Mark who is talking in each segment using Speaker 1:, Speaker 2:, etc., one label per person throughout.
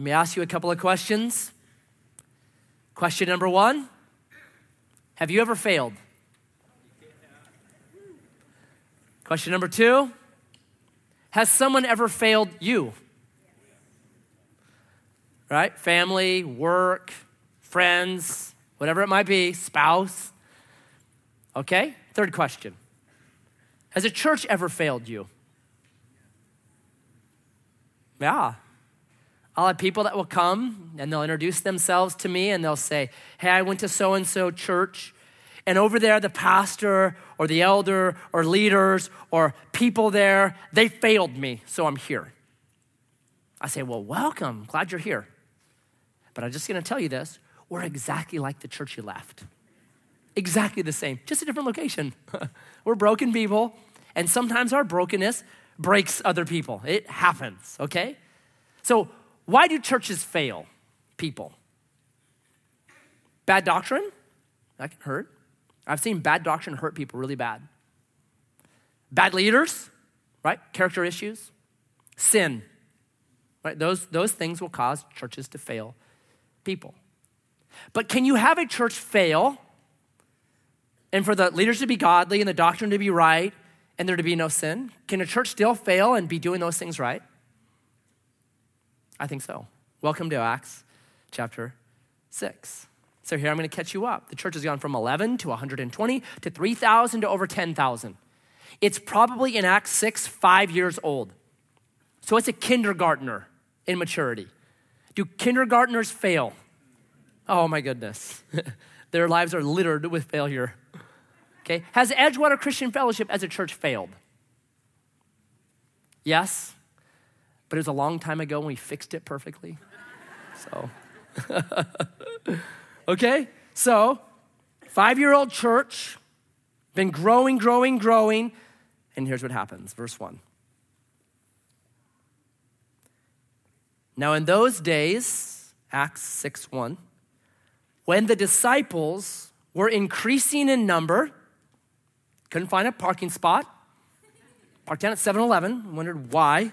Speaker 1: Let me ask you a couple of questions. Question number one Have you ever failed? Question number two Has someone ever failed you? Right? Family, work, friends, whatever it might be, spouse. Okay? Third question Has a church ever failed you? Yeah. I'll have people that will come and they'll introduce themselves to me and they'll say, Hey, I went to so and so church. And over there, the pastor or the elder or leaders or people there, they failed me, so I'm here. I say, Well, welcome. Glad you're here. But I'm just gonna tell you this we're exactly like the church you left. Exactly the same, just a different location. we're broken people, and sometimes our brokenness breaks other people. It happens, okay? So, why do churches fail people? Bad doctrine? That can hurt. I've seen bad doctrine hurt people really bad. Bad leaders, right? Character issues. Sin, right? Those, those things will cause churches to fail people. But can you have a church fail and for the leaders to be godly and the doctrine to be right and there to be no sin? Can a church still fail and be doing those things right? I think so. Welcome to Acts chapter 6. So here I'm going to catch you up. The church has gone from 11 to 120 to 3,000 to over 10,000. It's probably in Acts 6, five years old. So it's a kindergartner in maturity. Do kindergartners fail? Oh my goodness. Their lives are littered with failure. Okay? Has Edgewater Christian Fellowship as a church failed? Yes, but it was a long time ago when we fixed it perfectly. So, okay? So, five year old church, been growing, growing, growing, and here's what happens. Verse 1. Now, in those days, Acts 6 1, when the disciples were increasing in number, couldn't find a parking spot, parked down at 7 Eleven, wondered why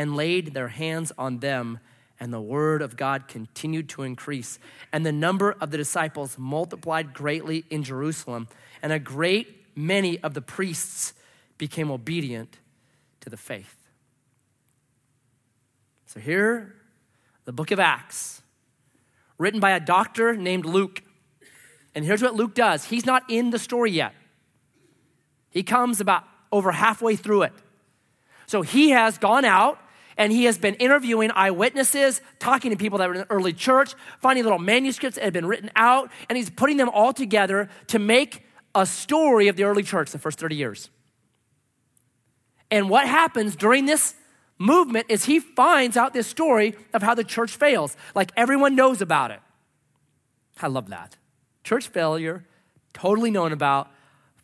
Speaker 1: and laid their hands on them, and the word of God continued to increase. And the number of the disciples multiplied greatly in Jerusalem, and a great many of the priests became obedient to the faith. So here, the book of Acts, written by a doctor named Luke. And here's what Luke does he's not in the story yet, he comes about over halfway through it. So he has gone out and he has been interviewing eyewitnesses, talking to people that were in the early church, finding little manuscripts that had been written out, and he's putting them all together to make a story of the early church, the first 30 years. And what happens during this movement is he finds out this story of how the church fails. Like everyone knows about it. I love that. Church failure, totally known about,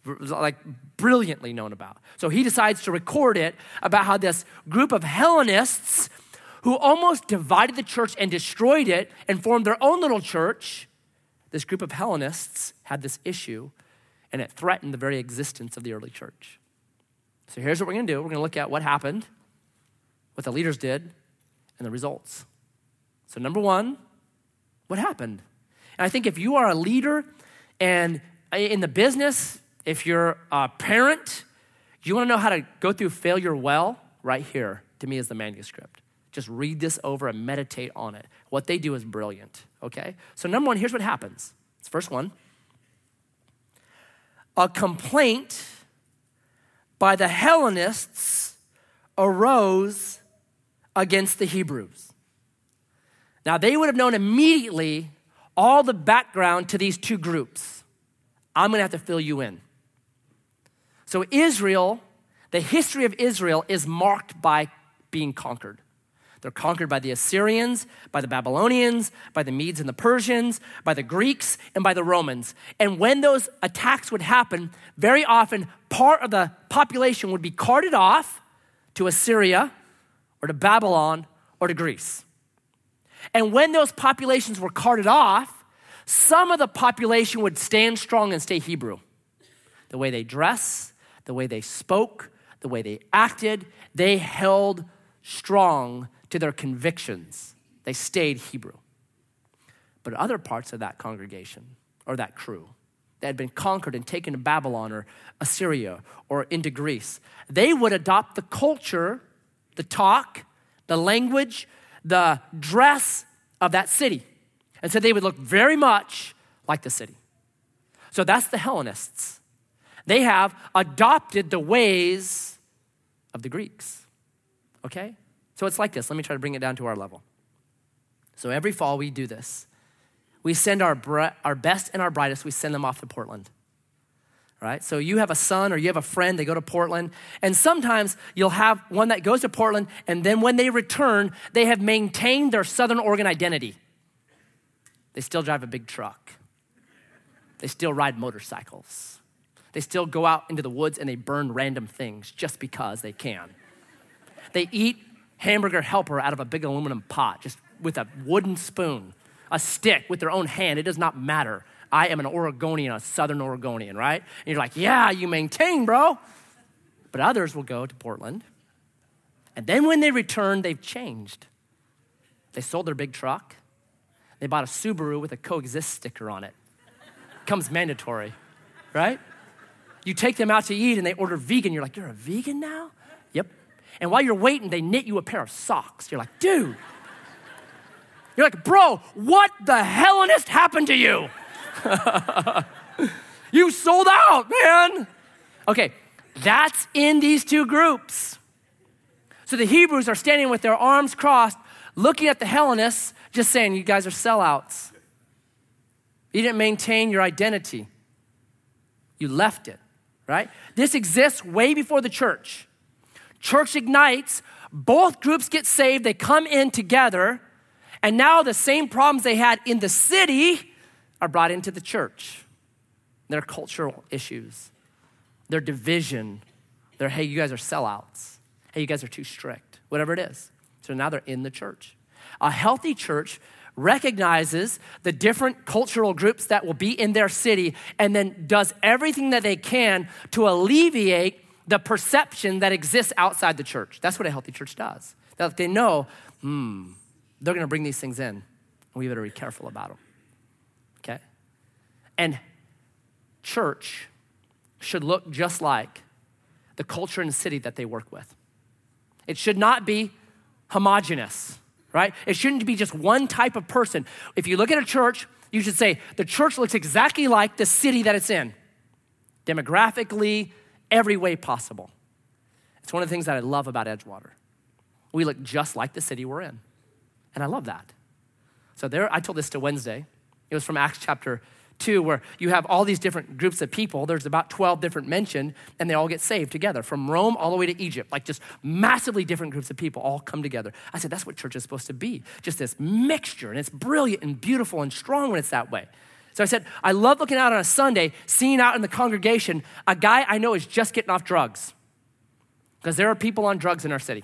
Speaker 1: like brilliantly known about. So he decides to record it about how this group of Hellenists who almost divided the church and destroyed it and formed their own little church, this group of Hellenists had this issue and it threatened the very existence of the early church. So here's what we're going to do we're going to look at what happened, what the leaders did, and the results. So, number one, what happened? And I think if you are a leader and uh, in the business, if you're a parent, you want to know how to go through failure well? Right here, to me, is the manuscript. Just read this over and meditate on it. What they do is brilliant, okay? So, number one, here's what happens. It's first one. A complaint by the Hellenists arose against the Hebrews. Now, they would have known immediately all the background to these two groups. I'm gonna have to fill you in. So, Israel, the history of Israel is marked by being conquered. They're conquered by the Assyrians, by the Babylonians, by the Medes and the Persians, by the Greeks, and by the Romans. And when those attacks would happen, very often part of the population would be carted off to Assyria or to Babylon or to Greece. And when those populations were carted off, some of the population would stand strong and stay Hebrew. The way they dress, the way they spoke, the way they acted, they held strong to their convictions. They stayed Hebrew. But other parts of that congregation or that crew that had been conquered and taken to Babylon or Assyria or into Greece, they would adopt the culture, the talk, the language, the dress of that city. And so they would look very much like the city. So that's the Hellenists. They have adopted the ways of the Greeks. Okay? So it's like this. Let me try to bring it down to our level. So every fall we do this. We send our, bre- our best and our brightest, we send them off to Portland. Right? So you have a son or you have a friend, they go to Portland, and sometimes you'll have one that goes to Portland, and then when they return, they have maintained their Southern Oregon identity. They still drive a big truck. They still ride motorcycles. They still go out into the woods and they burn random things just because they can. They eat hamburger helper out of a big aluminum pot, just with a wooden spoon, a stick with their own hand. It does not matter. I am an Oregonian, a Southern Oregonian, right? And you're like, yeah, you maintain, bro. But others will go to Portland. And then when they return, they've changed. They sold their big truck. They bought a Subaru with a coexist sticker on it. Comes mandatory, right? You take them out to eat and they order vegan. You're like, you're a vegan now? Yep. And while you're waiting, they knit you a pair of socks. You're like, dude. You're like, bro, what the Hellenist happened to you? you sold out, man. Okay, that's in these two groups. So the Hebrews are standing with their arms crossed, looking at the Hellenists, just saying, You guys are sellouts. You didn't maintain your identity, you left it, right? This exists way before the church. Church ignites, both groups get saved, they come in together, and now the same problems they had in the city are brought into the church. Their cultural issues, their division, their, hey, you guys are sellouts. Hey, you guys are too strict, whatever it is. So now they're in the church. A healthy church recognizes the different cultural groups that will be in their city and then does everything that they can to alleviate the perception that exists outside the church. That's what a healthy church does. That they know, hmm, they're going to bring these things in, and we better be careful about them. Okay? And church should look just like the culture and city that they work with. It should not be homogenous, right? It shouldn't be just one type of person. If you look at a church, you should say the church looks exactly like the city that it's in, demographically, every way possible. It's one of the things that I love about Edgewater. We look just like the city we're in. And I love that. So there, I told this to Wednesday. It was from Acts chapter 2, where you have all these different groups of people. There's about 12 different mentioned, and they all get saved together from Rome all the way to Egypt. Like just massively different groups of people all come together. I said, that's what church is supposed to be just this mixture, and it's brilliant and beautiful and strong when it's that way. So I said, I love looking out on a Sunday, seeing out in the congregation a guy I know is just getting off drugs. Because there are people on drugs in our city.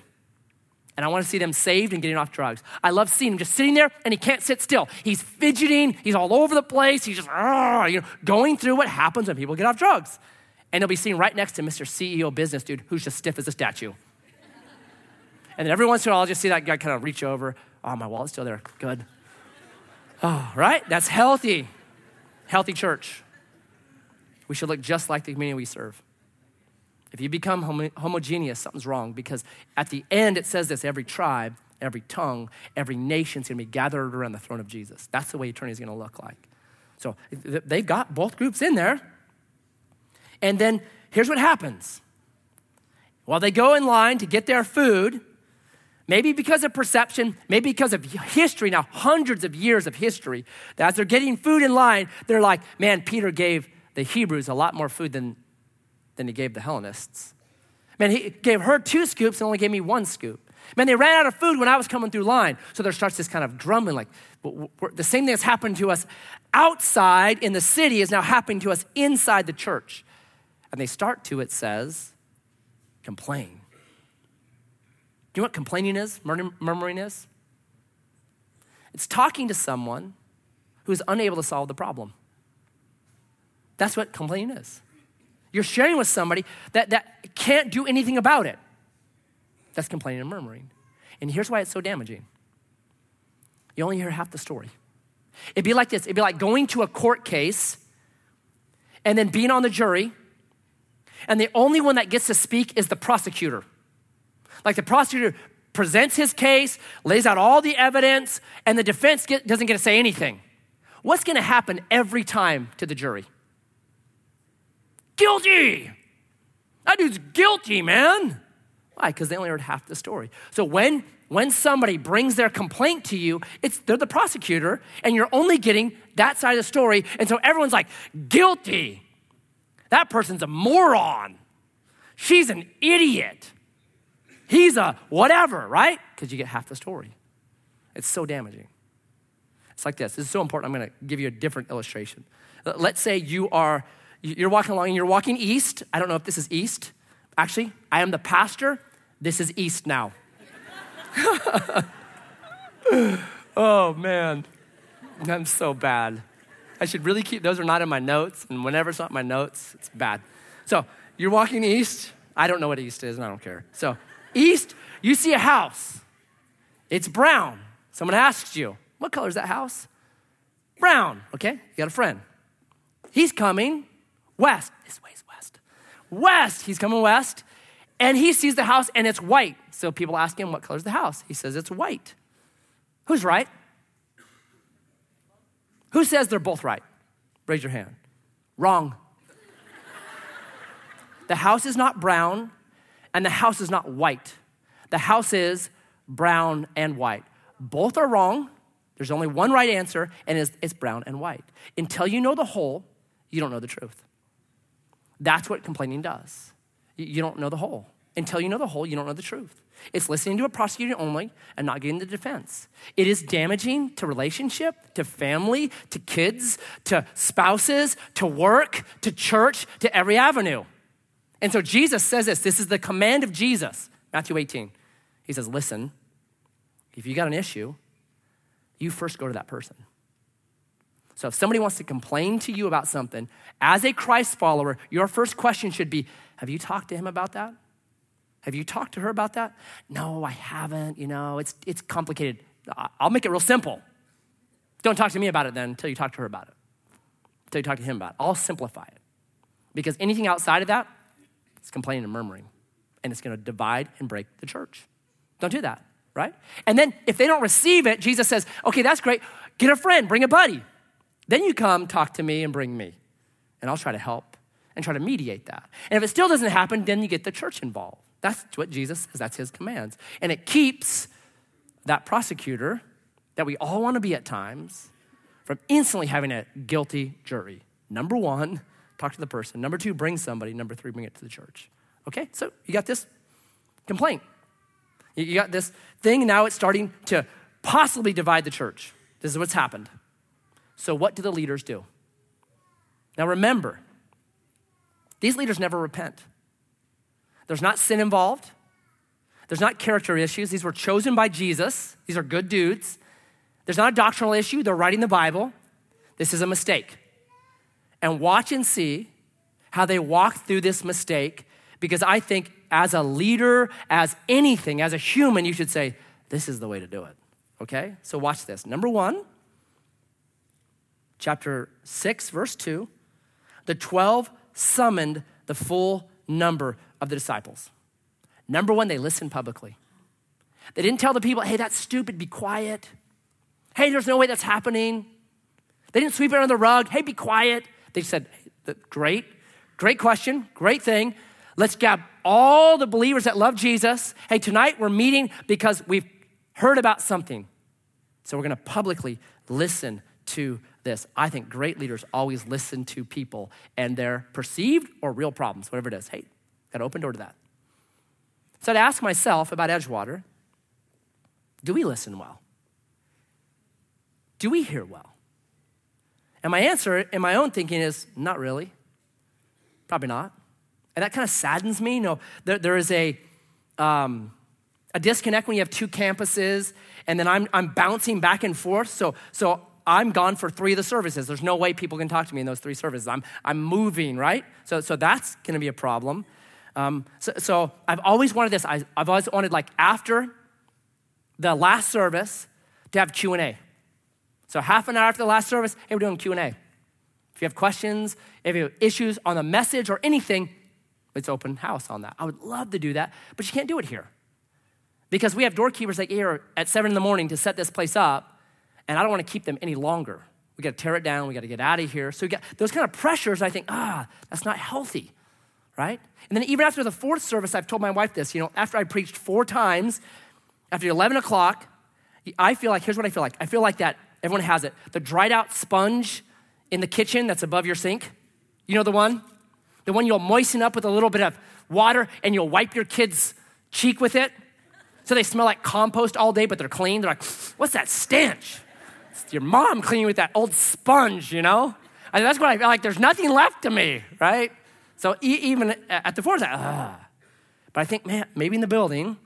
Speaker 1: And I want to see them saved and getting off drugs. I love seeing him just sitting there and he can't sit still. He's fidgeting, he's all over the place, he's just you know, going through what happens when people get off drugs. And he'll be sitting right next to Mr. CEO business dude who's just stiff as a statue. and then every once in a while, I'll just see that guy kind of reach over. Oh, my wallet's still there. Good. Oh, right? That's healthy. Healthy church. We should look just like the community we serve. If you become homo- homogeneous, something's wrong because at the end it says this every tribe every tongue, every nation's gonna be gathered around the throne of Jesus. That's the way eternity is gonna look like. So they've got both groups in there. And then here's what happens while they go in line to get their food, maybe because of perception, maybe because of history, now hundreds of years of history, that as they're getting food in line, they're like, man, Peter gave the Hebrews a lot more food than, than he gave the Hellenists. Man, he gave her two scoops and only gave me one scoop. Man, they ran out of food when I was coming through line. So there starts this kind of drumming, like the same thing that's happened to us outside in the city is now happening to us inside the church. And they start to, it says, complain. Do you know what complaining is, murmuring is? It's talking to someone who's unable to solve the problem. That's what complaining is. You're sharing with somebody that, that can't do anything about it. That's complaining and murmuring. And here's why it's so damaging you only hear half the story. It'd be like this it'd be like going to a court case and then being on the jury and the only one that gets to speak is the prosecutor. Like the prosecutor presents his case, lays out all the evidence, and the defense get, doesn't get to say anything. What's going to happen every time to the jury? Guilty! That dude's guilty, man. Why? Because they only heard half the story. So when when somebody brings their complaint to you, it's they're the prosecutor, and you're only getting that side of the story. And so everyone's like, guilty. That person's a moron. She's an idiot. He's a whatever, right? Because you get half the story. It's so damaging. It's like this. This is so important. I'm going to give you a different illustration. Let's say you are you're walking along and you're walking east. I don't know if this is east. Actually, I am the pastor. This is east now. oh man. I'm so bad. I should really keep, those are not in my notes, and whenever it's not in my notes, it's bad. So you're walking east. I don't know what east is, and I don't care. So, east, you see a house. It's brown. Someone asks you, What color is that house? Brown. Okay, you got a friend. He's coming west. This way's west. West. He's coming west, and he sees the house, and it's white. So people ask him, What color is the house? He says, It's white. Who's right? Who says they're both right? Raise your hand. Wrong. the house is not brown and the house is not white. The house is brown and white. Both are wrong. There's only one right answer, and it's, it's brown and white. Until you know the whole, you don't know the truth. That's what complaining does. You don't know the whole. Until you know the whole, you don't know the truth. It's listening to a prosecutor only and not getting the defense. It is damaging to relationship, to family, to kids, to spouses, to work, to church, to every avenue. And so Jesus says this this is the command of Jesus, Matthew 18. He says, Listen, if you got an issue, you first go to that person. So if somebody wants to complain to you about something, as a Christ follower, your first question should be Have you talked to him about that? Have you talked to her about that? No, I haven't. You know, it's, it's complicated. I'll make it real simple. Don't talk to me about it then until you talk to her about it, until you talk to him about it. I'll simplify it. Because anything outside of that, it's complaining and murmuring, and it's going to divide and break the church. Don't do that, right? And then if they don't receive it, Jesus says, okay, that's great. Get a friend, bring a buddy. Then you come talk to me and bring me, and I'll try to help and try to mediate that. And if it still doesn't happen, then you get the church involved. That's what Jesus says, that's his commands. And it keeps that prosecutor that we all want to be at times from instantly having a guilty jury. Number one, talk to the person. Number two, bring somebody. Number three, bring it to the church. Okay, so you got this complaint. You got this thing, now it's starting to possibly divide the church. This is what's happened. So, what do the leaders do? Now, remember, these leaders never repent. There's not sin involved. There's not character issues. These were chosen by Jesus. These are good dudes. There's not a doctrinal issue. They're writing the Bible. This is a mistake. And watch and see how they walk through this mistake because I think as a leader, as anything, as a human, you should say, this is the way to do it. Okay? So watch this. Number one, chapter 6, verse 2 the 12 summoned the full number of the disciples. Number one, they listened publicly. They didn't tell the people, hey, that's stupid, be quiet. Hey, there's no way that's happening. They didn't sweep it under the rug, hey, be quiet. They said, great, great question, great thing. Let's grab all the believers that love Jesus. Hey, tonight we're meeting because we've heard about something. So we're going to publicly listen to this. I think great leaders always listen to people and their perceived or real problems, whatever it is. Hey, got an open door to that. So I'd ask myself about Edgewater do we listen well? Do we hear well? And my answer in my own thinking is not really. Probably not. And that kind of saddens me. You know, there, there is a, um, a disconnect when you have two campuses and then I'm, I'm bouncing back and forth. So, so I'm gone for three of the services. There's no way people can talk to me in those three services. I'm, I'm moving, right? So, so that's going to be a problem. Um, so, so, I've always wanted this. I, I've always wanted, like, after the last service, to have Q&A. So half an hour after the last service, hey, we're doing Q&A. If you have questions, if you have issues on the message or anything, it's open house on that. I would love to do that, but you can't do it here. Because we have doorkeepers that here at seven in the morning to set this place up, and I don't want to keep them any longer. We got to tear it down. We got to get out of here. So we got those kind of pressures. I think, ah, that's not healthy, right? And then even after the fourth service, I've told my wife this. You know, after I preached four times, after 11 o'clock, I feel like here's what I feel like. I feel like that everyone has it. The dried out sponge in the kitchen that's above your sink. You know the one? The one you'll moisten up with a little bit of water and you'll wipe your kid's cheek with it. So they smell like compost all day, but they're clean. They're like, what's that stench? Your mom cleaning with that old sponge, you know? I mean, that's what I feel like. There's nothing left to me, right? So even at the like, ah. But I think, man, maybe in the building,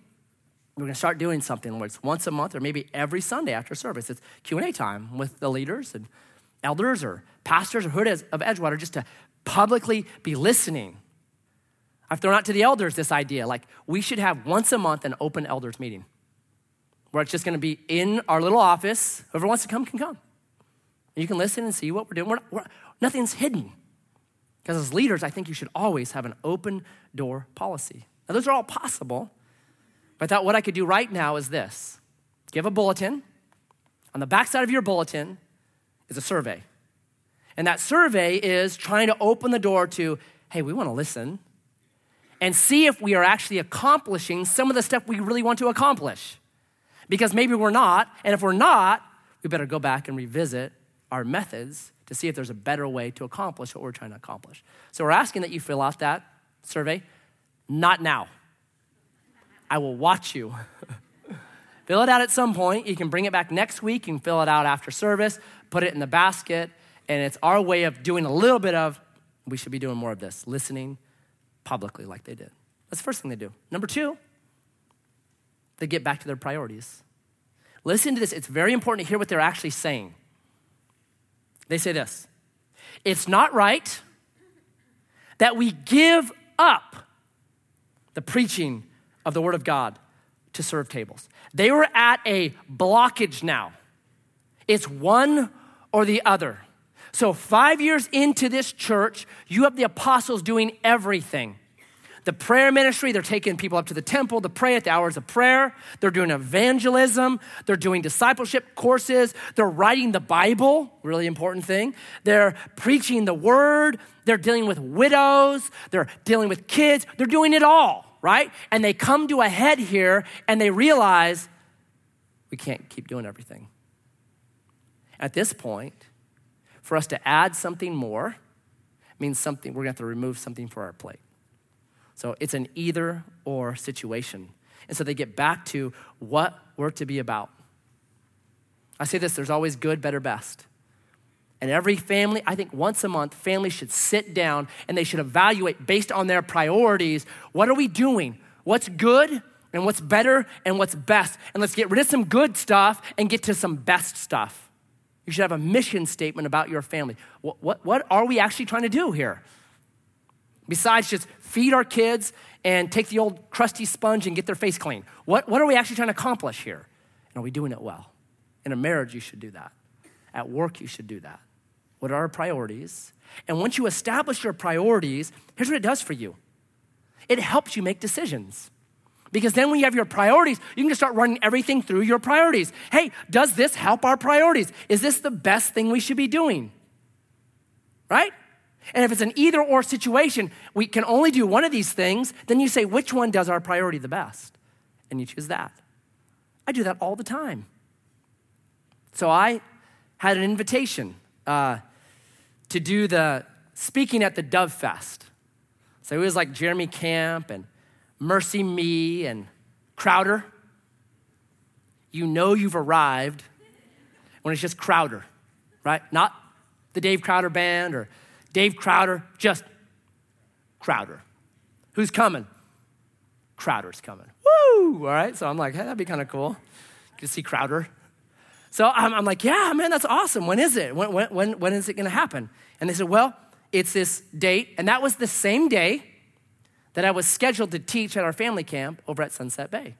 Speaker 1: we're going to start doing something where it's once a month or maybe every Sunday after service. It's Q&A time with the leaders and elders or pastors or who it is of Edgewater just to publicly be listening I've thrown out to the elders this idea like we should have once a month an open elders meeting where it's just going to be in our little office. Whoever wants to come can come. And you can listen and see what we're doing. We're, we're, nothing's hidden. Because as leaders, I think you should always have an open door policy. Now, those are all possible. But I thought what I could do right now is this give a bulletin. On the backside of your bulletin is a survey. And that survey is trying to open the door to hey, we want to listen and see if we are actually accomplishing some of the stuff we really want to accomplish. Because maybe we're not, and if we're not, we better go back and revisit our methods to see if there's a better way to accomplish what we're trying to accomplish. So we're asking that you fill out that survey. Not now. I will watch you. fill it out at some point. You can bring it back next week. You can fill it out after service, put it in the basket, and it's our way of doing a little bit of, we should be doing more of this listening publicly like they did. That's the first thing they do. Number two, they get back to their priorities. Listen to this, it's very important to hear what they're actually saying. They say this It's not right that we give up the preaching of the Word of God to serve tables. They were at a blockage now. It's one or the other. So, five years into this church, you have the apostles doing everything. The prayer ministry, they're taking people up to the temple to pray at the hours of prayer. They're doing evangelism. They're doing discipleship courses. They're writing the Bible, really important thing. They're preaching the word. They're dealing with widows. They're dealing with kids. They're doing it all, right? And they come to a head here and they realize we can't keep doing everything. At this point, for us to add something more means something, we're gonna have to remove something for our plate. So it's an either or situation. And so they get back to what we're to be about. I say this there's always good, better, best. And every family, I think once a month, families should sit down and they should evaluate based on their priorities what are we doing? What's good and what's better and what's best? And let's get rid of some good stuff and get to some best stuff. You should have a mission statement about your family. What, what, what are we actually trying to do here? Besides just feed our kids and take the old crusty sponge and get their face clean. What, what are we actually trying to accomplish here? And are we doing it well? In a marriage, you should do that. At work, you should do that. What are our priorities? And once you establish your priorities, here's what it does for you it helps you make decisions. Because then when you have your priorities, you can just start running everything through your priorities. Hey, does this help our priorities? Is this the best thing we should be doing? Right? And if it's an either or situation, we can only do one of these things, then you say, which one does our priority the best? And you choose that. I do that all the time. So I had an invitation uh, to do the speaking at the Dove Fest. So it was like Jeremy Camp and MercyMe and Crowder. You know you've arrived when it's just Crowder, right? Not the Dave Crowder band or Dave Crowder, just Crowder. Who's coming? Crowder's coming. Woo! All right, so I'm like, hey, that'd be kind of cool. to see Crowder. So I'm, I'm, like, yeah, man, that's awesome. When is it? When, when, when, when is it going to happen? And they said, well, it's this date. And that was the same day that I was scheduled to teach at our family camp over at Sunset Bay.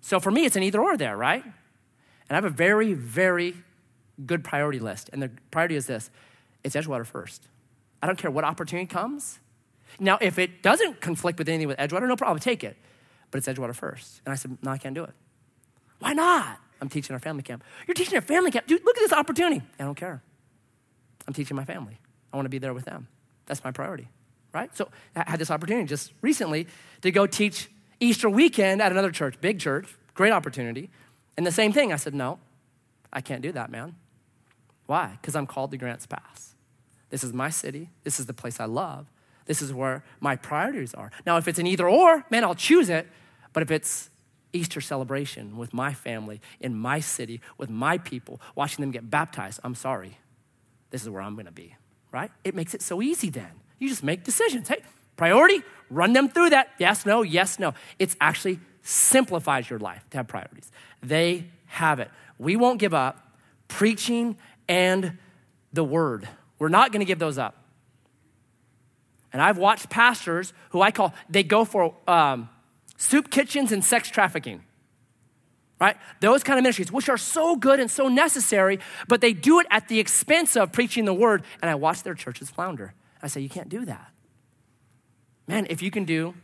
Speaker 1: So for me, it's an either or there, right? And I have a very, very good priority list. And the priority is this it's Edgewater first. I don't care what opportunity comes. Now, if it doesn't conflict with anything with Edgewater, no problem, take it. But it's Edgewater first. And I said, no, I can't do it. Why not? I'm teaching our family camp. You're teaching a family camp. Dude, look at this opportunity. I don't care. I'm teaching my family. I want to be there with them. That's my priority, right? So I had this opportunity just recently to go teach Easter weekend at another church, big church, great opportunity. And the same thing, I said, no, I can't do that, man. Why? Because I'm called to Grants Pass. This is my city. This is the place I love. This is where my priorities are. Now, if it's an either or, man, I'll choose it. But if it's Easter celebration with my family, in my city, with my people, watching them get baptized, I'm sorry. This is where I'm going to be, right? It makes it so easy then. You just make decisions. Hey, priority, run them through that. Yes, no, yes, no. It's actually simplifies your life to have priorities. They have it. We won't give up preaching and the word. We're not going to give those up. And I've watched pastors who I call, they go for um, soup kitchens and sex trafficking, right? Those kind of ministries, which are so good and so necessary, but they do it at the expense of preaching the word. And I watch their churches flounder. I say, you can't do that. Man, if you can do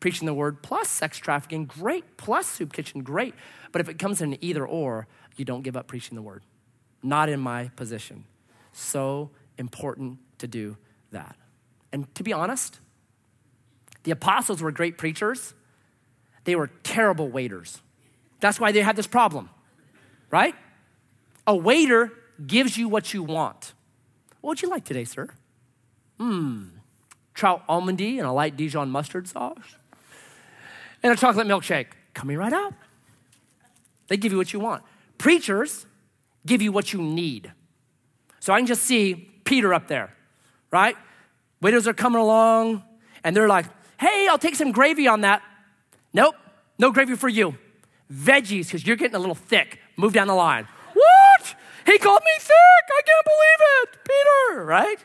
Speaker 1: preaching the word plus sex trafficking, great, plus soup kitchen, great. But if it comes in either or, you don't give up preaching the word not in my position. So important to do that. And to be honest, the apostles were great preachers, they were terrible waiters. That's why they had this problem, right? A waiter gives you what you want. What would you like today, sir? Hmm, trout almondy and a light Dijon mustard sauce, and a chocolate milkshake. Coming right up. They give you what you want. Preachers give you what you need. So I can just see Peter up there, right? Waiters are coming along and they're like, hey, I'll take some gravy on that. Nope, no gravy for you. Veggies, because you're getting a little thick. Move down the line. What? He called me thick. I can't believe it. Peter, right?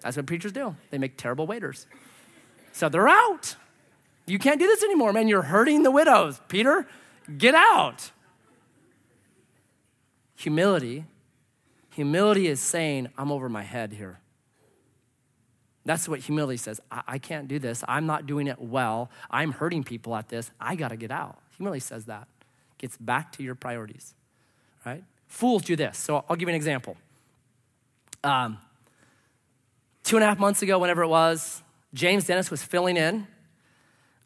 Speaker 1: That's what preachers do. They make terrible waiters. So they're out. You can't do this anymore, man. You're hurting the widows. Peter, get out. Humility, humility is saying, I'm over my head here. That's what humility says. I, I can't do this. I'm not doing it well. I'm hurting people at this. I got to get out. Humility says that. Gets back to your priorities, right? Fools do this. So I'll give you an example. Um, two and a half months ago, whenever it was, James Dennis was filling in.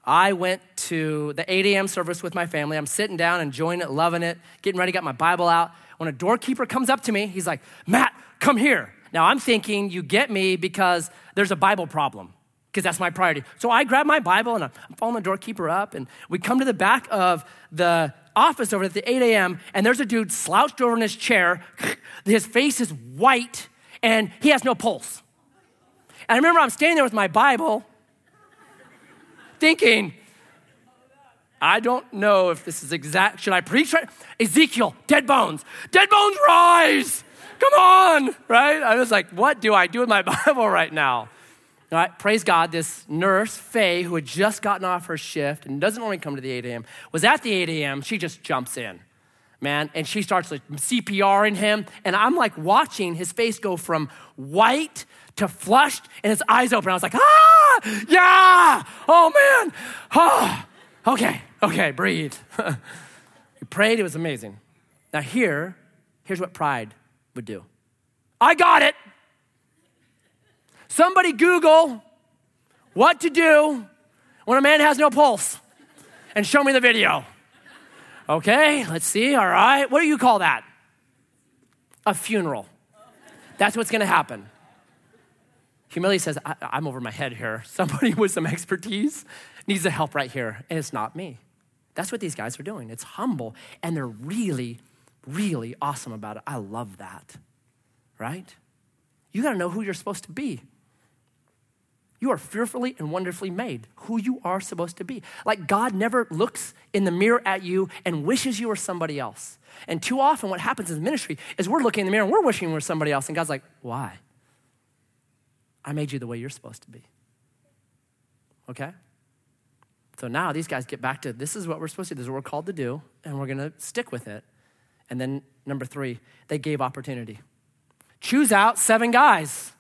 Speaker 1: I went to the 8 a.m. service with my family. I'm sitting down, enjoying it, loving it, getting ready, got my Bible out when a doorkeeper comes up to me, he's like, Matt, come here. Now I'm thinking you get me because there's a Bible problem, because that's my priority. So I grab my Bible and I'm following the doorkeeper up, and we come to the back of the office over at the 8 a.m., and there's a dude slouched over in his chair. His face is white, and he has no pulse. And I remember I'm standing there with my Bible, thinking, I don't know if this is exact. Should I preach right? Ezekiel, dead bones, dead bones rise. Come on, right? I was like, what do I do with my Bible right now? All right, praise God, this nurse, Faye, who had just gotten off her shift and doesn't only come to the 8 a.m., was at the 8 a.m. She just jumps in, man, and she starts like CPR in him. And I'm like watching his face go from white to flushed and his eyes open. I was like, ah, yeah, oh man, ah. Okay, okay, breathe. we prayed, it was amazing. Now, here, here's what pride would do I got it. Somebody Google what to do when a man has no pulse and show me the video. Okay, let's see. All right. What do you call that? A funeral. That's what's going to happen. Humility says, I- am over my head here. Somebody with some expertise needs the help right here, and it's not me. That's what these guys are doing. It's humble, and they're really, really awesome about it. I love that, right? You got to know who you're supposed to be. You are fearfully and wonderfully made, who you are supposed to be. Like God never looks in the mirror at you and wishes you were somebody else. And too often, what happens in ministry is we're looking in the mirror and we're wishing we're somebody else. And God's like, why? I made you the way you're supposed to be. Okay? So now these guys get back to this is what we're supposed to do, this is what we're called to do, and we're gonna stick with it. And then number three, they gave opportunity. Choose out seven guys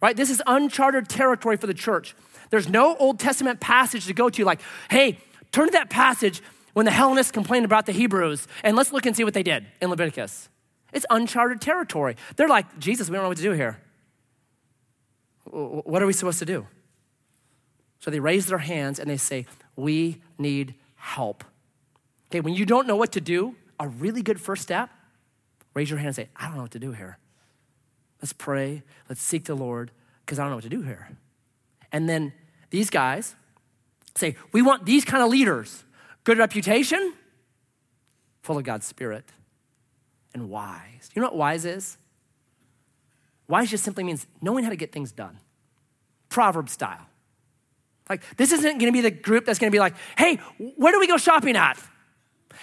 Speaker 1: right? This is uncharted territory for the church. There's no Old Testament passage to go to, like, hey, turn to that passage when the Hellenists complained about the Hebrews, and let's look and see what they did in Leviticus. It's uncharted territory. They're like, Jesus, we don't know what to do here. What are we supposed to do? So they raise their hands and they say, We need help. Okay, when you don't know what to do, a really good first step, raise your hand and say, I don't know what to do here. Let's pray. Let's seek the Lord because I don't know what to do here. And then these guys say, We want these kind of leaders good reputation, full of God's Spirit, and wise. You know what wise is? Wise just simply means knowing how to get things done, proverb style. Like, this isn't gonna be the group that's gonna be like, hey, where do we go shopping at?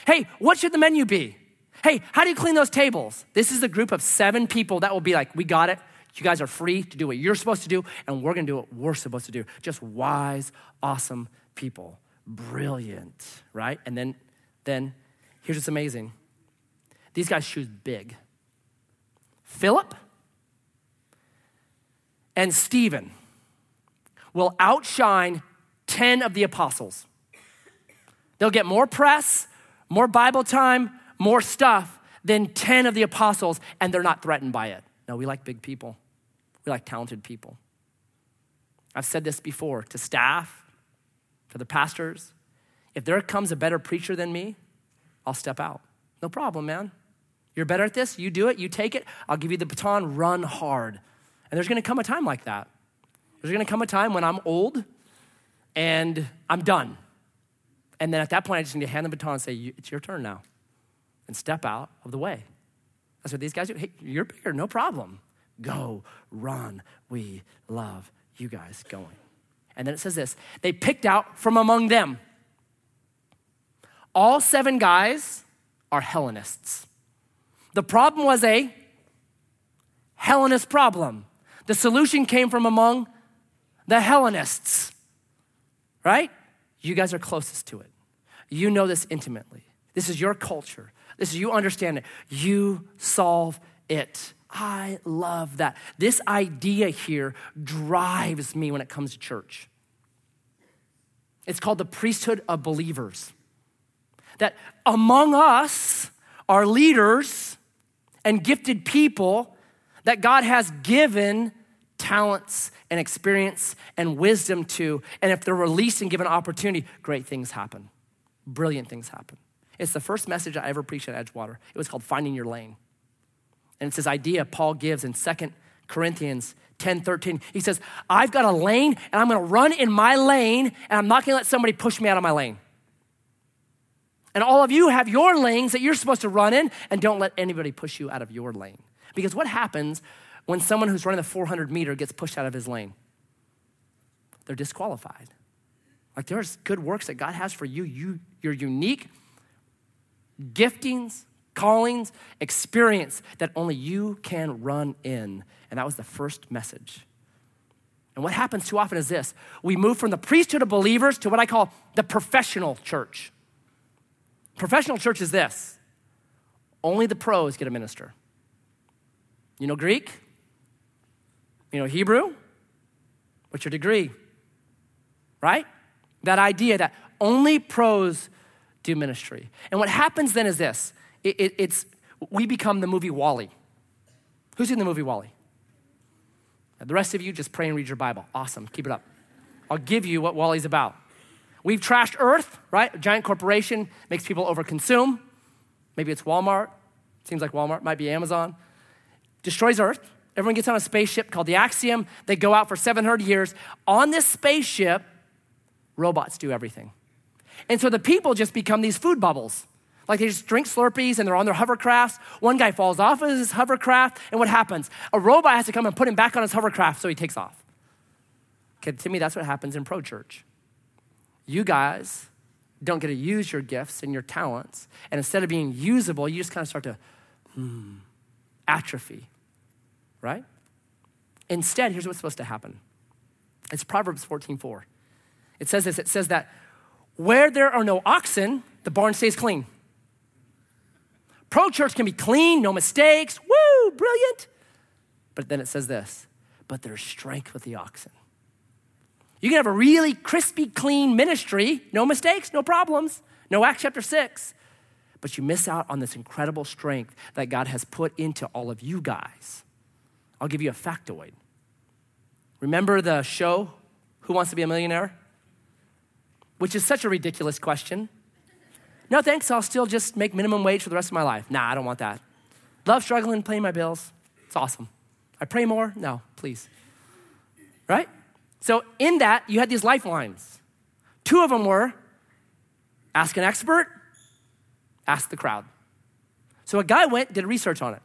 Speaker 1: Hey, what should the menu be? Hey, how do you clean those tables? This is a group of seven people that will be like, we got it. You guys are free to do what you're supposed to do, and we're gonna do what we're supposed to do. Just wise, awesome people. Brilliant, right? And then, then here's what's amazing. These guys choose big. Philip and Stephen will outshine 10 of the apostles. They'll get more press, more Bible time, more stuff than 10 of the apostles, and they're not threatened by it. No, we like big people, we like talented people. I've said this before to staff, to the pastors. If there comes a better preacher than me, I'll step out. No problem, man. You're better at this, you do it, you take it, I'll give you the baton, run hard. And there's gonna come a time like that. There's gonna come a time when I'm old and I'm done. And then at that point, I just need to hand the baton and say, It's your turn now and step out of the way. That's what these guys do. Hey, you're bigger, no problem. Go, run. We love you guys going. And then it says this they picked out from among them. All seven guys are Hellenists. The problem was a Hellenist problem. The solution came from among the Hellenists, right? You guys are closest to it. You know this intimately. This is your culture. This is you understand it. You solve it. I love that. This idea here drives me when it comes to church. It's called the priesthood of believers. That among us are leaders and gifted people that God has given talents and experience and wisdom to. And if they're released and given opportunity, great things happen. Brilliant things happen. It's the first message I ever preached at Edgewater. It was called Finding Your Lane. And it's this idea Paul gives in 2 Corinthians 10 13. He says, I've got a lane and I'm gonna run in my lane and I'm not gonna let somebody push me out of my lane. And all of you have your lanes that you're supposed to run in and don't let anybody push you out of your lane. Because what happens when someone who's running the 400 meter gets pushed out of his lane? They're disqualified. Like there's good works that God has for you. you you're unique giftings, callings, experience that only you can run in. And that was the first message. And what happens too often is this we move from the priesthood of believers to what I call the professional church. Professional church is this only the pros get a minister. You know Greek? You know Hebrew? What's your degree? Right? That idea that only pros do ministry. And what happens then is this it, it, it's, we become the movie WALL-E. Who's in the movie WALL-E? The rest of you just pray and read your Bible. Awesome, keep it up. I'll give you what WALL-E's about. We've trashed Earth, right? A giant corporation makes people overconsume. Maybe it's Walmart. Seems like Walmart, might be Amazon. Destroys Earth. Everyone gets on a spaceship called the Axiom. They go out for 700 years. On this spaceship, robots do everything. And so the people just become these food bubbles. Like they just drink Slurpees and they're on their hovercrafts. One guy falls off of his hovercraft, and what happens? A robot has to come and put him back on his hovercraft so he takes off. Okay, to me, that's what happens in pro church. You guys don't get to use your gifts and your talents, and instead of being usable, you just kind of start to hmm, atrophy, right? Instead, here's what's supposed to happen. It's Proverbs 14:4. It says this. It says that where there are no oxen, the barn stays clean. Pro church can be clean, no mistakes. Woo, brilliant. But then it says this, but there's strength with the oxen. You can have a really crispy, clean ministry, no mistakes, no problems, no Acts chapter 6. But you miss out on this incredible strength that God has put into all of you guys. I'll give you a factoid. Remember the show, Who Wants to Be a Millionaire? Which is such a ridiculous question. No thanks, I'll still just make minimum wage for the rest of my life. Nah, I don't want that. Love struggling, paying my bills. It's awesome. I pray more? No, please. Right? So, in that, you had these lifelines. Two of them were ask an expert, ask the crowd. So, a guy went, did research on it.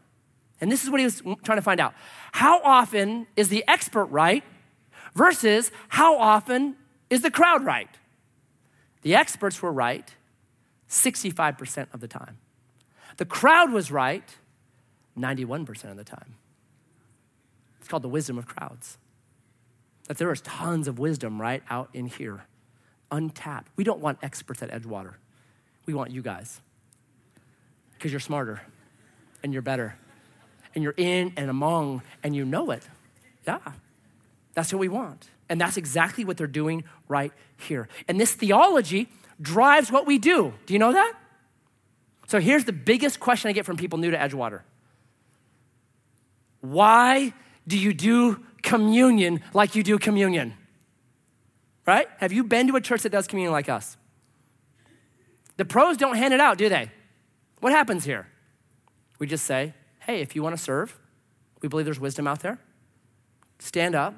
Speaker 1: And this is what he was trying to find out. How often is the expert right versus how often is the crowd right? The experts were right 65% of the time. The crowd was right 91% of the time. It's called the wisdom of crowds. That there is tons of wisdom right out in here, untapped. We don't want experts at Edgewater. We want you guys because you're smarter and you're better and you're in and among and you know it. Yeah, that's what we want. And that's exactly what they're doing right here. And this theology drives what we do. Do you know that? So here's the biggest question I get from people new to Edgewater Why do you do communion like you do communion? Right? Have you been to a church that does communion like us? The pros don't hand it out, do they? What happens here? We just say, hey, if you want to serve, we believe there's wisdom out there. Stand up,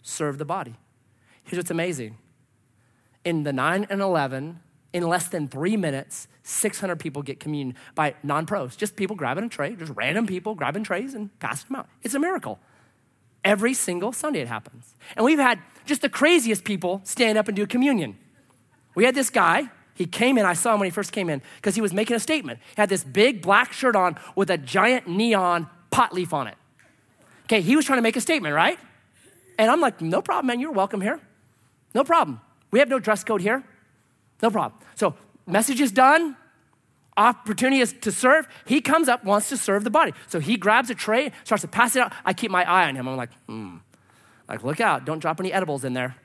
Speaker 1: serve the body. Here's what's amazing in the 9 and 11, in less than three minutes, 600 people get communion by non pros. Just people grabbing a tray, just random people grabbing trays and passing them out. It's a miracle. Every single Sunday it happens. And we've had just the craziest people stand up and do communion. We had this guy, he came in, I saw him when he first came in, because he was making a statement. He had this big black shirt on with a giant neon pot leaf on it. Okay, he was trying to make a statement, right? And I'm like, no problem, man, you're welcome here. No problem. We have no dress code here. No problem. So, message is done. Opportunity is to serve. He comes up, wants to serve the body. So he grabs a tray, starts to pass it out. I keep my eye on him. I'm like, hmm. Like, look out, don't drop any edibles in there.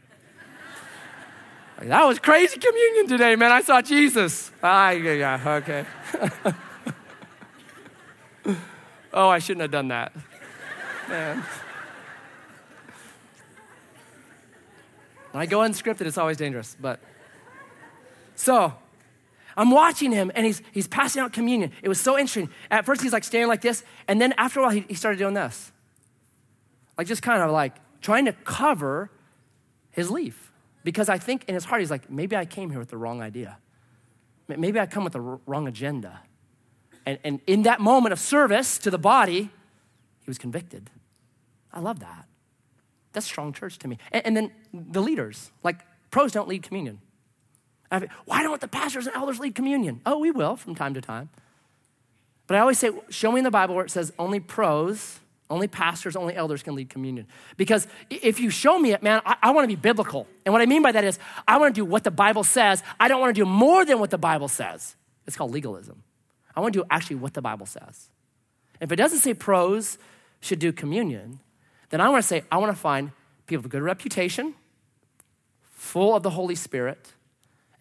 Speaker 1: Like, that was crazy communion today, man. I saw Jesus. Ah, yeah, okay. oh, I shouldn't have done that. Man. When I go unscripted, it's always dangerous. But so I'm watching him and he's, he's passing out communion. It was so interesting. At first, he's like standing like this. And then after a while, he, he started doing this. Like just kind of like trying to cover his leaf. Because I think in his heart, he's like, maybe I came here with the wrong idea. Maybe I come with the wrong agenda. And, and in that moment of service to the body, he was convicted. I love that. That's strong church to me. And, and then the leaders, like pros don't lead communion. Why don't the pastors and elders lead communion? Oh, we will from time to time. But I always say, show me in the Bible where it says only pros, only pastors, only elders can lead communion. Because if you show me it, man, I, I want to be biblical. And what I mean by that is, I want to do what the Bible says. I don't want to do more than what the Bible says. It's called legalism. I want to do actually what the Bible says. If it doesn't say pros should do communion, then I want to say, I want to find people with good reputation, full of the Holy Spirit,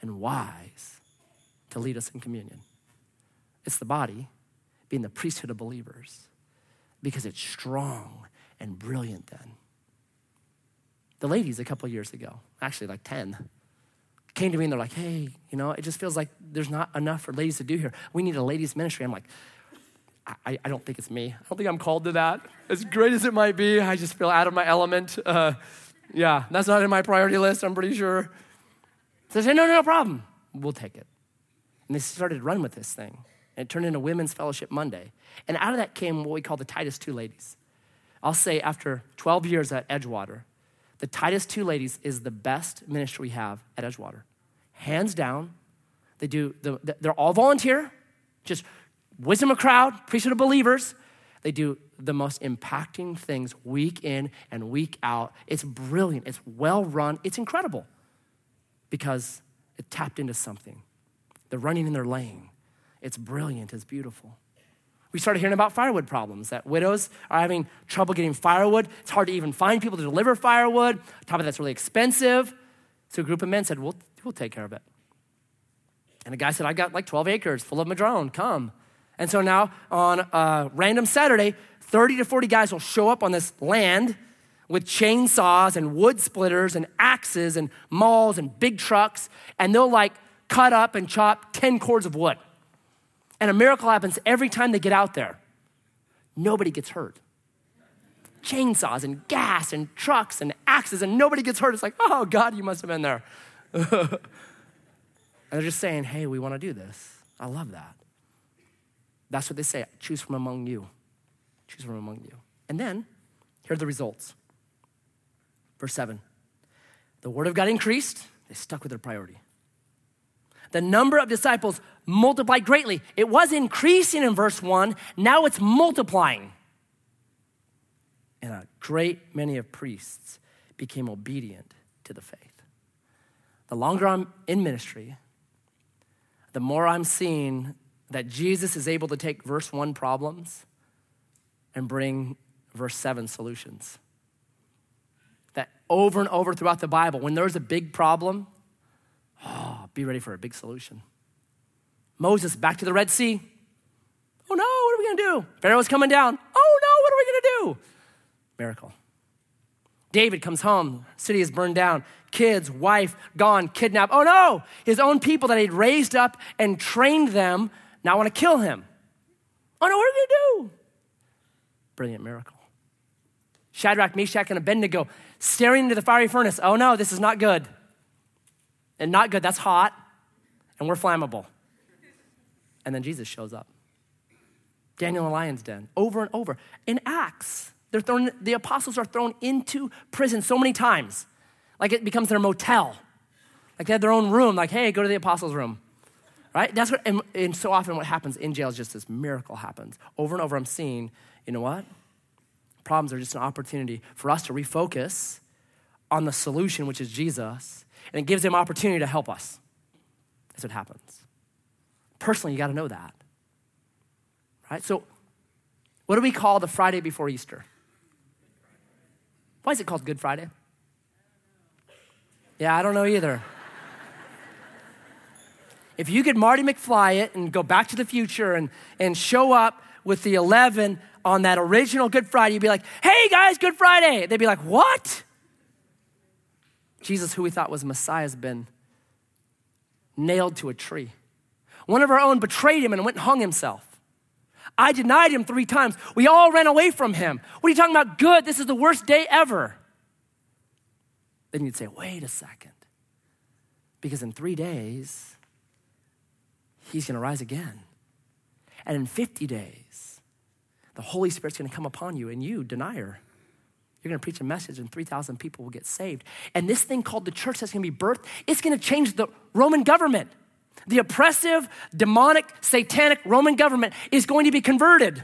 Speaker 1: and wise to lead us in communion. It's the body being the priesthood of believers because it's strong and brilliant then. The ladies a couple years ago, actually like 10, came to me and they're like, hey, you know, it just feels like there's not enough for ladies to do here. We need a ladies' ministry. I'm like, I, I don't think it's me. I don't think I'm called to that. As great as it might be, I just feel out of my element. Uh, yeah, that's not in my priority list, I'm pretty sure. So they said, no, no, no problem. We'll take it. And they started to run with this thing. And it turned into Women's Fellowship Monday. And out of that came what we call the Titus Two Ladies. I'll say after 12 years at Edgewater, the Titus Two Ladies is the best ministry we have at Edgewater. Hands down. They do, the, they're all volunteer, just wisdom of crowd, priesthood of believers. They do the most impacting things week in and week out. It's brilliant, it's well run, it's incredible because it tapped into something. They're running in their lane. It's brilliant, it's beautiful. We started hearing about firewood problems, that widows are having trouble getting firewood. It's hard to even find people to deliver firewood. On top of that's really expensive. So a group of men said, We'll, we'll take care of it. And a guy said, "I've got like 12 acres full of madrone, come. And so now on a random Saturday, 30 to 40 guys will show up on this land with chainsaws and wood splitters and axes and mauls and big trucks, and they'll like cut up and chop 10 cords of wood. And a miracle happens every time they get out there. Nobody gets hurt. Chainsaws and gas and trucks and axes, and nobody gets hurt. It's like, oh, God, you must have been there. and they're just saying, hey, we want to do this. I love that. That's what they say choose from among you. Choose from among you. And then, here are the results. Verse 7 The word of God increased, they stuck with their priority. The number of disciples multiplied greatly. It was increasing in verse 1, now it's multiplying. And a great many of priests became obedient to the faith. The longer I'm in ministry, the more I'm seeing that Jesus is able to take verse 1 problems and bring verse 7 solutions. That over and over throughout the Bible, when there's a big problem, oh, be ready for a big solution. Moses back to the Red Sea. Oh no, what are we gonna do? Pharaoh's coming down. Oh no, what are we gonna do? Miracle. David comes home, city is burned down, kids, wife gone, kidnapped. Oh no, his own people that he'd raised up and trained them now want to kill him. Oh no, what are we gonna do? Brilliant miracle. Shadrach, Meshach, and Abednego staring into the fiery furnace. Oh no, this is not good. And not good, that's hot, and we're flammable. And then Jesus shows up. Daniel in the lion's den, over and over. In Acts, they're thrown, the apostles are thrown into prison so many times, like it becomes their motel. Like they have their own room, like, hey, go to the apostles' room right? That's what, and, and so often what happens in jail is just this miracle happens. Over and over, I'm seeing, you know what? Problems are just an opportunity for us to refocus on the solution, which is Jesus, and it gives him opportunity to help us. That's what happens. Personally, you got to know that. Right? So, what do we call the Friday before Easter? Why is it called Good Friday? Yeah, I don't know either. If you could Marty McFly it and go back to the future and, and show up with the 11 on that original Good Friday, you'd be like, hey guys, Good Friday. They'd be like, what? Jesus, who we thought was Messiah, has been nailed to a tree. One of our own betrayed him and went and hung himself. I denied him three times. We all ran away from him. What are you talking about? Good. This is the worst day ever. Then you'd say, wait a second. Because in three days, he's going to rise again. And in 50 days, the Holy Spirit's going to come upon you, and you, denier, you're going to preach a message, and 3,000 people will get saved. And this thing called the church that's going to be birthed, it's going to change the Roman government. The oppressive, demonic, satanic Roman government is going to be converted.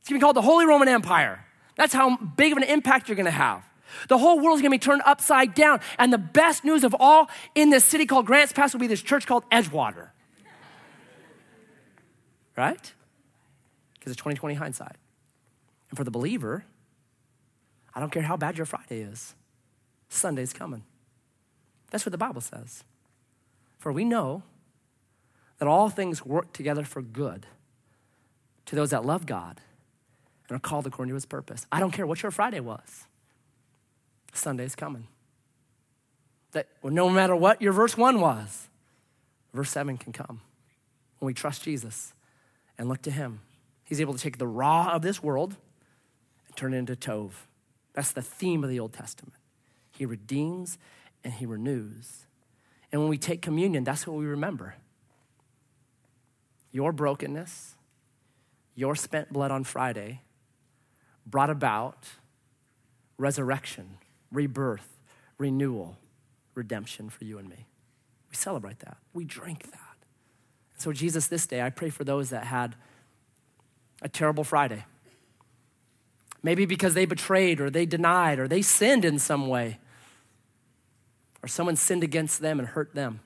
Speaker 1: It's going to be called the Holy Roman Empire. That's how big of an impact you're going to have. The whole world is going to be turned upside down. And the best news of all in this city called Grants Pass will be this church called Edgewater. right? Because it's 2020 hindsight. And for the believer, I don't care how bad your Friday is, Sunday's coming. That's what the Bible says. For we know that all things work together for good to those that love God and are called according to his purpose. I don't care what your Friday was, Sunday's coming. That no matter what your verse one was, verse seven can come when we trust Jesus and look to him. He's able to take the ra of this world and turn it into Tov. That's the theme of the Old Testament. He redeems and he renews. And when we take communion, that's what we remember your brokenness, your spent blood on Friday brought about resurrection, rebirth, renewal, redemption for you and me. We celebrate that. We drink that. So, Jesus, this day, I pray for those that had a terrible Friday. Maybe because they betrayed or they denied or they sinned in some way, or someone sinned against them and hurt them,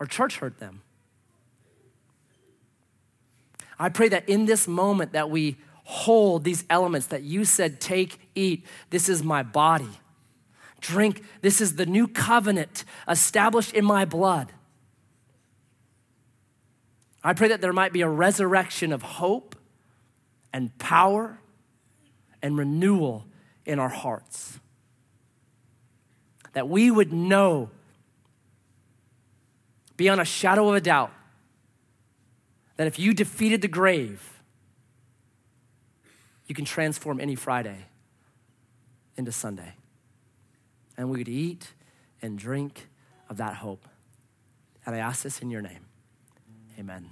Speaker 1: or church hurt them. I pray that in this moment that we hold these elements that you said, take, eat, this is my body. Drink, this is the new covenant established in my blood. I pray that there might be a resurrection of hope and power and renewal in our hearts. That we would know beyond a shadow of a doubt that if you defeated the grave, you can transform any Friday into Sunday. And we would eat and drink of that hope. And I ask this in your name. Amen.